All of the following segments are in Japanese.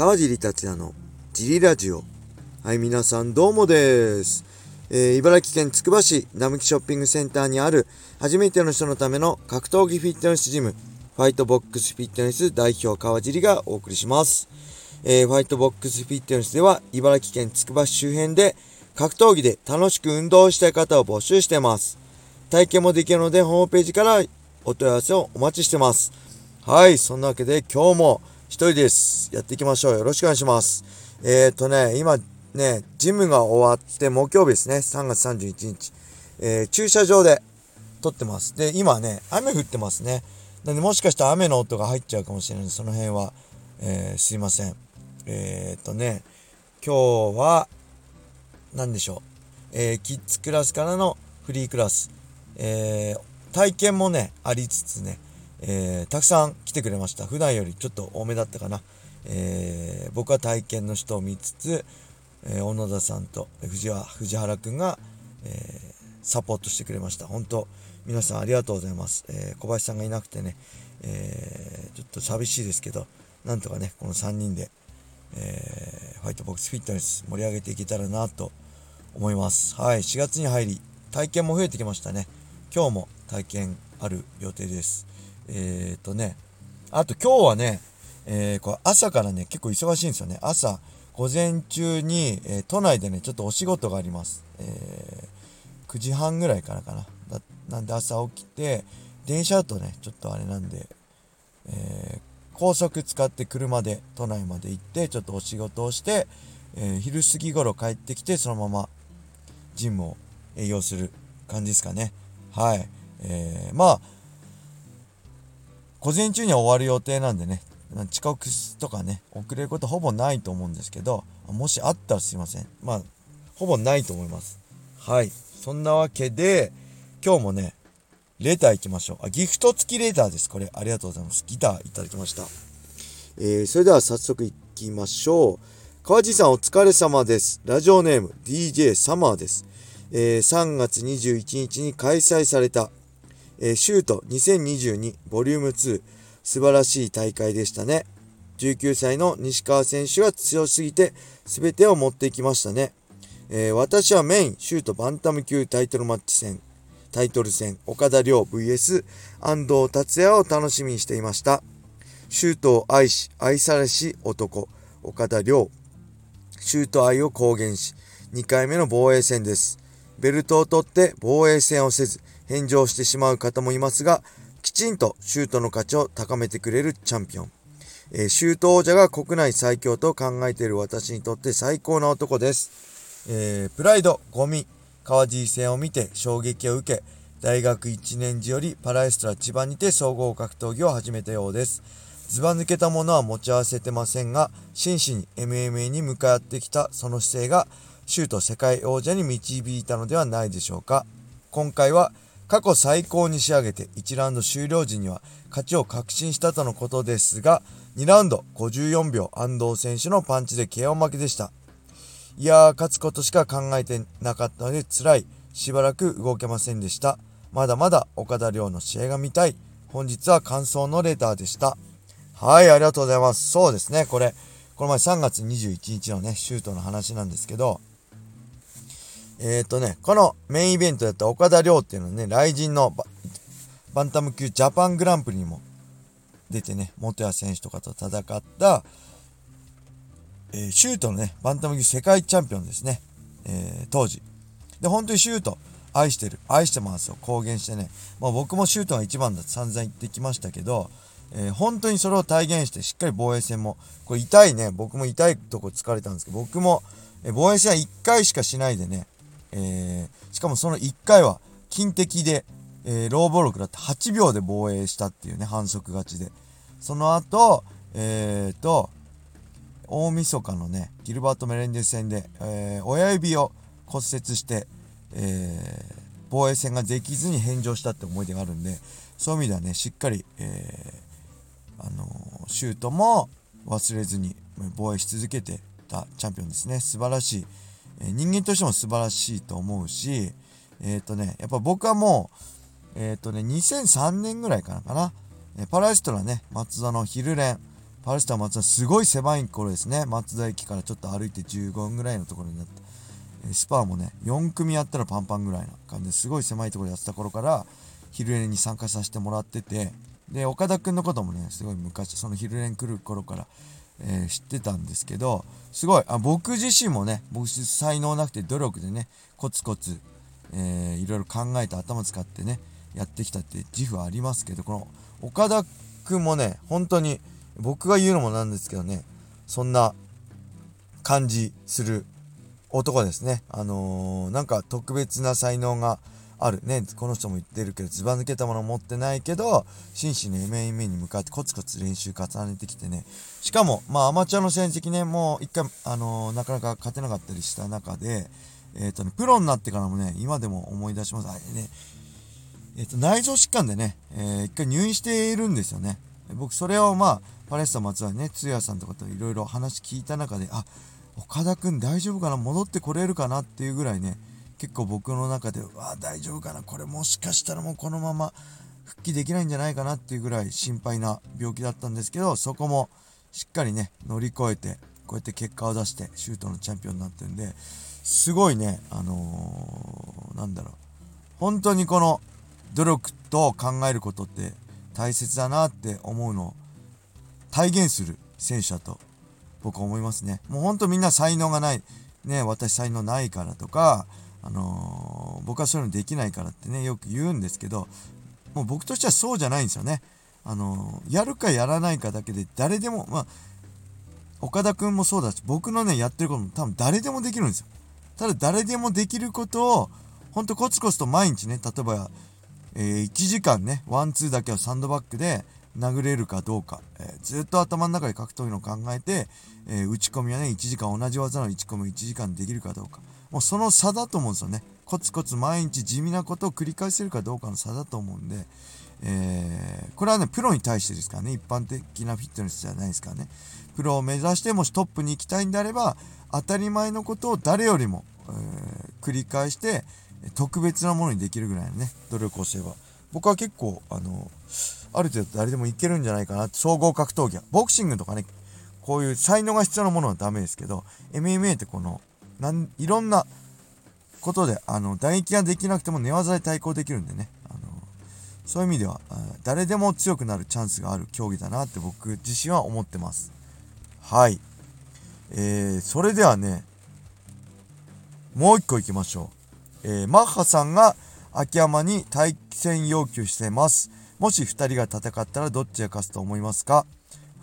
川尻達也のジリラジオ。はい、皆さんどうもです。えー、茨城県つくば市並木ショッピングセンターにある初めての人のための格闘技フィットネスジム、ファイトボックスフィットネス代表川尻がお送りします。えー、ファイトボックスフィットネスでは茨城県つくば市周辺で格闘技で楽しく運動したい方を募集しています。体験もできるのでホームページからお問い合わせをお待ちしてます。はい、そんなわけで今日も一人です。やっていきましょう。よろしくお願いします。えー、っとね、今ね、ジムが終わって木曜日ですね、3月31日。えー、駐車場で撮ってます。で、今ね、雨降ってますね。なんでもしかしたら雨の音が入っちゃうかもしれない、その辺は、えー、すいません。えー、っとね、今日は、何でしょう。えー、キッズクラスからのフリークラス。えー、体験もね、ありつつね、えー、たくさん来てくれました。普段よりちょっと多めだったかな。えー、僕は体験の人を見つつ、えー、小野田さんと藤原藤原くんが、えサポートしてくれました。本当皆さんありがとうございます。え小林さんがいなくてね、えちょっと寂しいですけど、なんとかね、この3人で、えファイトボックスフィットネス盛り上げていけたらなと思います。はい、4月に入り、体験も増えてきましたね。今日も体験ある予定です。えっ、とね、あと今日はね、えー、これ朝からね、結構忙しいんですよね。朝、午前中に、えー、都内でね、ちょっとお仕事があります。えー、9時半ぐらいからかな。だなんで朝起きて、電車だとね、ちょっとあれなんで、え、高速使って車で都内まで行って、ちょっとお仕事をして、え、昼過ぎ頃帰ってきて、そのままジムを営業する感じですかね。はい。えー、まあ、午前中には終わる予定なんでね、遅刻とかね、遅れることほぼないと思うんですけど、もしあったらすいません。まあ、ほぼないと思います。はい。そんなわけで、今日もね、レター行きましょう。あ、ギフト付きレターです。これ、ありがとうございます。ギターいただきました。えー、それでは早速行きましょう。川地さんお疲れ様です。ラジオネーム DJ サマーです。えー、3月21日に開催されたえー、シュート2022ボリューム2素晴らしい大会でしたね。19歳の西川選手は強すぎて全てを持っていきましたね。えー、私はメインシュートバンタム級タイトルマッチ戦、タイトル戦、岡田亮 VS 安藤達也を楽しみにしていました。シュートを愛し、愛されし男、岡田亮。シュート愛を公言し、2回目の防衛戦です。ベルトを取って防衛戦をせず、返上してしまう方もいますが、きちんとシュートの価値を高めてくれるチャンピオン。えー、シュート王者が国内最強と考えている私にとって最高な男です。えー、プライド、ゴミ、川尻戦を見て衝撃を受け、大学1年時よりパラエストラ千葉にて総合格闘技を始めたようです。ずば抜けたものは持ち合わせてませんが、真摯に MMA に向かってきたその姿勢が、シュート世界王者に導いたのではないでしょうか。今回は過去最高に仕上げて1ラウンド終了時には勝ちを確信したとのことですが、2ラウンド54秒安藤選手のパンチで KO 負けでした。いやー、勝つことしか考えてなかったので辛い。しばらく動けませんでした。まだまだ岡田亮の試合が見たい。本日は感想のレターでした。はい、ありがとうございます。そうですね、これ、この前3月21日のね、シュートの話なんですけど、えっ、ー、とね、このメインイベントやった岡田亮っていうのはね、雷神のバンタム級ジャパングランプリにも出てね、元谷選手とかと戦った、えー、シュートのね、バンタム級世界チャンピオンですね。えー、当時。で、本当にシュート、愛してる、愛してますを公言してね、まあ僕もシュートが一番だと散々言ってきましたけど、えー、本当にそれを体現してしっかり防衛戦も、これ痛いね、僕も痛いとこ疲れたんですけど、僕も、え防衛戦は1回しかしないでね、えー、しかもその1回は金敵で、えー、ローボロクだって8秒で防衛したっていうね、反則勝ちで。その後、えーと、大晦日のね、ギルバート・メレンデス戦で、えー、親指を骨折して、えー、防衛戦ができずに返上したって思い出があるんで、そういう意味ではね、しっかり、えー、あのー、シュートも忘れずに防衛し続けてたチャンピオンですね。素晴らしい。え人間としても素晴らしいと思うし、えっ、ー、とね、やっぱ僕はもう、えっ、ー、とね、2003年ぐらいからかな、えパラエストラね、松田の昼練、パレスタ松田すごい狭い頃ですね。松田駅からちょっと歩いて15分ぐらいのところになって。スパーもね4組やったらパンパンぐらいな感じですごい狭いところやってた頃から昼練に参加させてもらってて。で岡田君のこともねすごい昔その昼練来る頃から、えー、知ってたんですけどすごいあ僕自身もね僕才能なくて努力でねコツコツ、えー、いろいろ考えて頭使ってねやってきたって自負はありますけどこの岡田君もね本当に僕が言うのもなんですけどねそんな感じする男ですね。あのー、なんか特別な才能があるね。この人も言ってるけどずば抜けたもの持ってないけど真摯に M&M に向かってコツコツ練習重ねてきてね。しかもまあアマチュアの成績ねもう一回あのー、なかなか勝てなかったりした中でえっ、ー、とねプロになってからもね今でも思い出します。あれね。えっ、と内臓疾患でね、え一回入院しているんですよね。僕それをまあパレスタ松はね通夜さんとかといろいろ話聞いた中であ岡田君大丈夫かな戻ってこれるかなっていうぐらいね結構僕の中でわ大丈夫かなこれもしかしたらもうこのまま復帰できないんじゃないかなっていうぐらい心配な病気だったんですけどそこもしっかりね乗り越えてこうやって結果を出してシュートのチャンピオンになってるんですごいねあのー、なんだろう。本当にこの努力と考えることって大切だなって思うのを体現する選手だと僕は思いますね。もうほんとみんな才能がないね私才能ないからとかあのー、僕はそういうのできないからってねよく言うんですけどもう僕としてはそうじゃないんですよね。あのー、やるかやらないかだけで誰でもまあ岡田君もそうだし僕のねやってることも多分誰でもできるんですよ。ただ誰でもできることをほんとコツコツと毎日ね例えば、えー、1時間ねワンツーだけをサンドバッグで殴れるかどうか、えー、ずっと頭の中で格闘技のを考えて、えー、打ち込みはね1時間同じ技の打ち込み1時間できるかどうかもうその差だと思うんですよね。コツコツ毎日地味なことを繰り返せるかどうかの差だと思うんで、えー、これはねプロに対してですからね。一般的なフィットネスじゃないですからね。プロを目指してもしトップに行きたいんであれば当たり前のことを誰よりも、えー、繰り返して特別なものにできるぐらいのね努力をすれば。僕は結構あのある程度誰でもいけるんじゃないかな総合格闘技は。ボクシングとかねこういう才能が必要なものはダメですけど MMA ってこのなんいろんなことであの打撃ができなくても寝技で対抗できるんでね。あのそういう意味では誰でも強くなるチャンスがある競技だなって僕自身は思ってます。はい。えー、それではねもう一個いきましょう、えー、マッハさんが秋山に対戦要求してます。もし2人が戦ったらどっちが勝つと思いますか？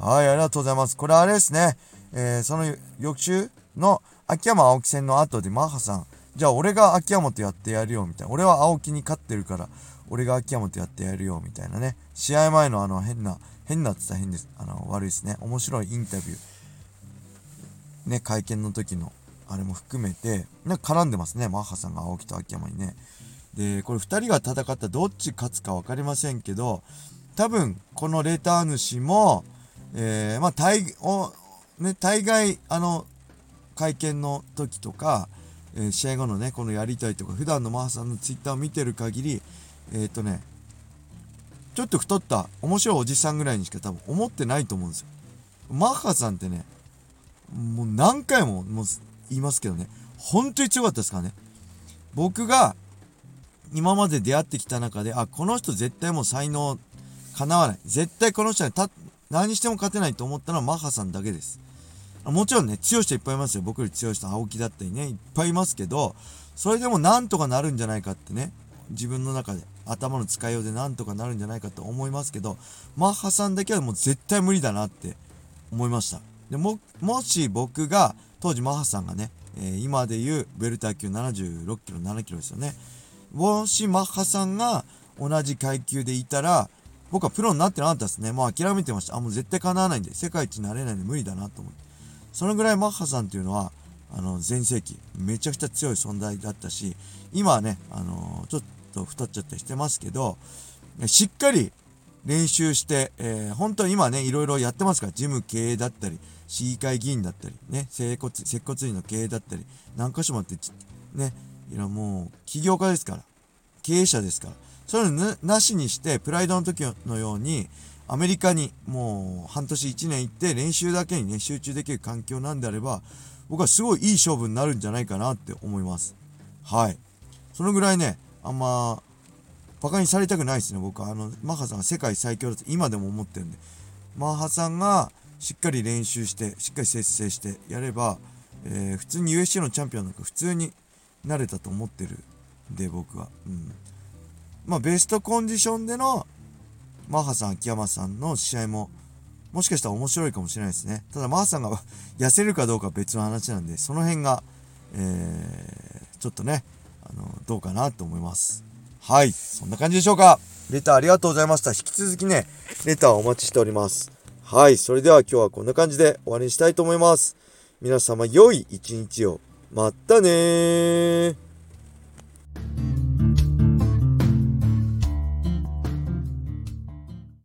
はい、ありがとうございます。これあれですね。えー、その翌週の秋山青木戦の後でマッハさん、じゃあ俺が秋山とやってやるよみたいな。俺は青木に勝ってるから、俺が秋山とやってやるよみたいなね。試合前のあの変な、変なって言ったら変です。あの、悪いですね。面白いインタビュー。ね、会見の時の、あれも含めて、なんか絡んでますね。マッハさんが青木と秋山にね。で、これ2人が戦ったどっち勝つか分かりませんけど、多分、このレター主も、えー、まあ、大、お、ね、大概、あの、会見の時とか、えー、試合後のね、このやりたいとか、普段のマーさんのツイッターを見てる限り、えっ、ー、とね、ちょっと太った面白いおじさんぐらいにしか多分思ってないと思うんですよ。マッハさんってね、もう何回ももう言いますけどね、本当に強かったですからね。僕が今まで出会ってきた中で、あ、この人絶対もう才能叶わない。絶対この人に何しても勝てないと思ったのはマッハさんだけです。もちろんね、強い人いっぱいいますよ。僕より強い人、青木だったりね、いっぱいいますけど、それでもなんとかなるんじゃないかってね、自分の中で、頭の使いようでなんとかなるんじゃないかと思いますけど、マッハさんだけはもう絶対無理だなって思いました。でも、もし僕が、当時マッハさんがね、えー、今でいうベルター級76キロ、7キロですよね。もしマッハさんが同じ階級でいたら、僕はプロになってなかったですね。もう諦めてました。あ、もう絶対叶わないんで、世界一になれないんで無理だなと思って。そのぐらいマッハさんっていうのは、あの、全盛期、めちゃくちゃ強い存在だったし、今はね、あのちょっと太っちゃったりしてますけど、しっかり練習して、えー、本当に今ね、いろいろやってますから、ジム経営だったり、市議会議員だったり、ね、接骨、接骨院の経営だったり、何箇所もあって、ね、いやもう、起業家ですから、経営者ですから、そういうのなしにして、プライドの時のように、アメリカにもう半年1年行って練習だけにね、集中できる環境なんであれば、僕はすごいいい勝負になるんじゃないかなって思います。はい。そのぐらいね、あんま、バカにされたくないですね、僕は。あの、マッハさんが世界最強だと今でも思ってるんで。マッハさんがしっかり練習して、しっかり節制してやれば、えー、普通に USC のチャンピオンなんか普通になれたと思ってるんで、僕は。うん。まあ、ベストコンディションでのマハさん、秋山さんの試合も、もしかしたら面白いかもしれないですね。ただ、マッハさんが 痩せるかどうかは別の話なんで、その辺が、えー、ちょっとね、あの、どうかなと思います。はい。そんな感じでしょうか。レターありがとうございました。引き続きね、レターお待ちしております。はい。それでは今日はこんな感じで終わりにしたいと思います。皆様良い一日を。またねー。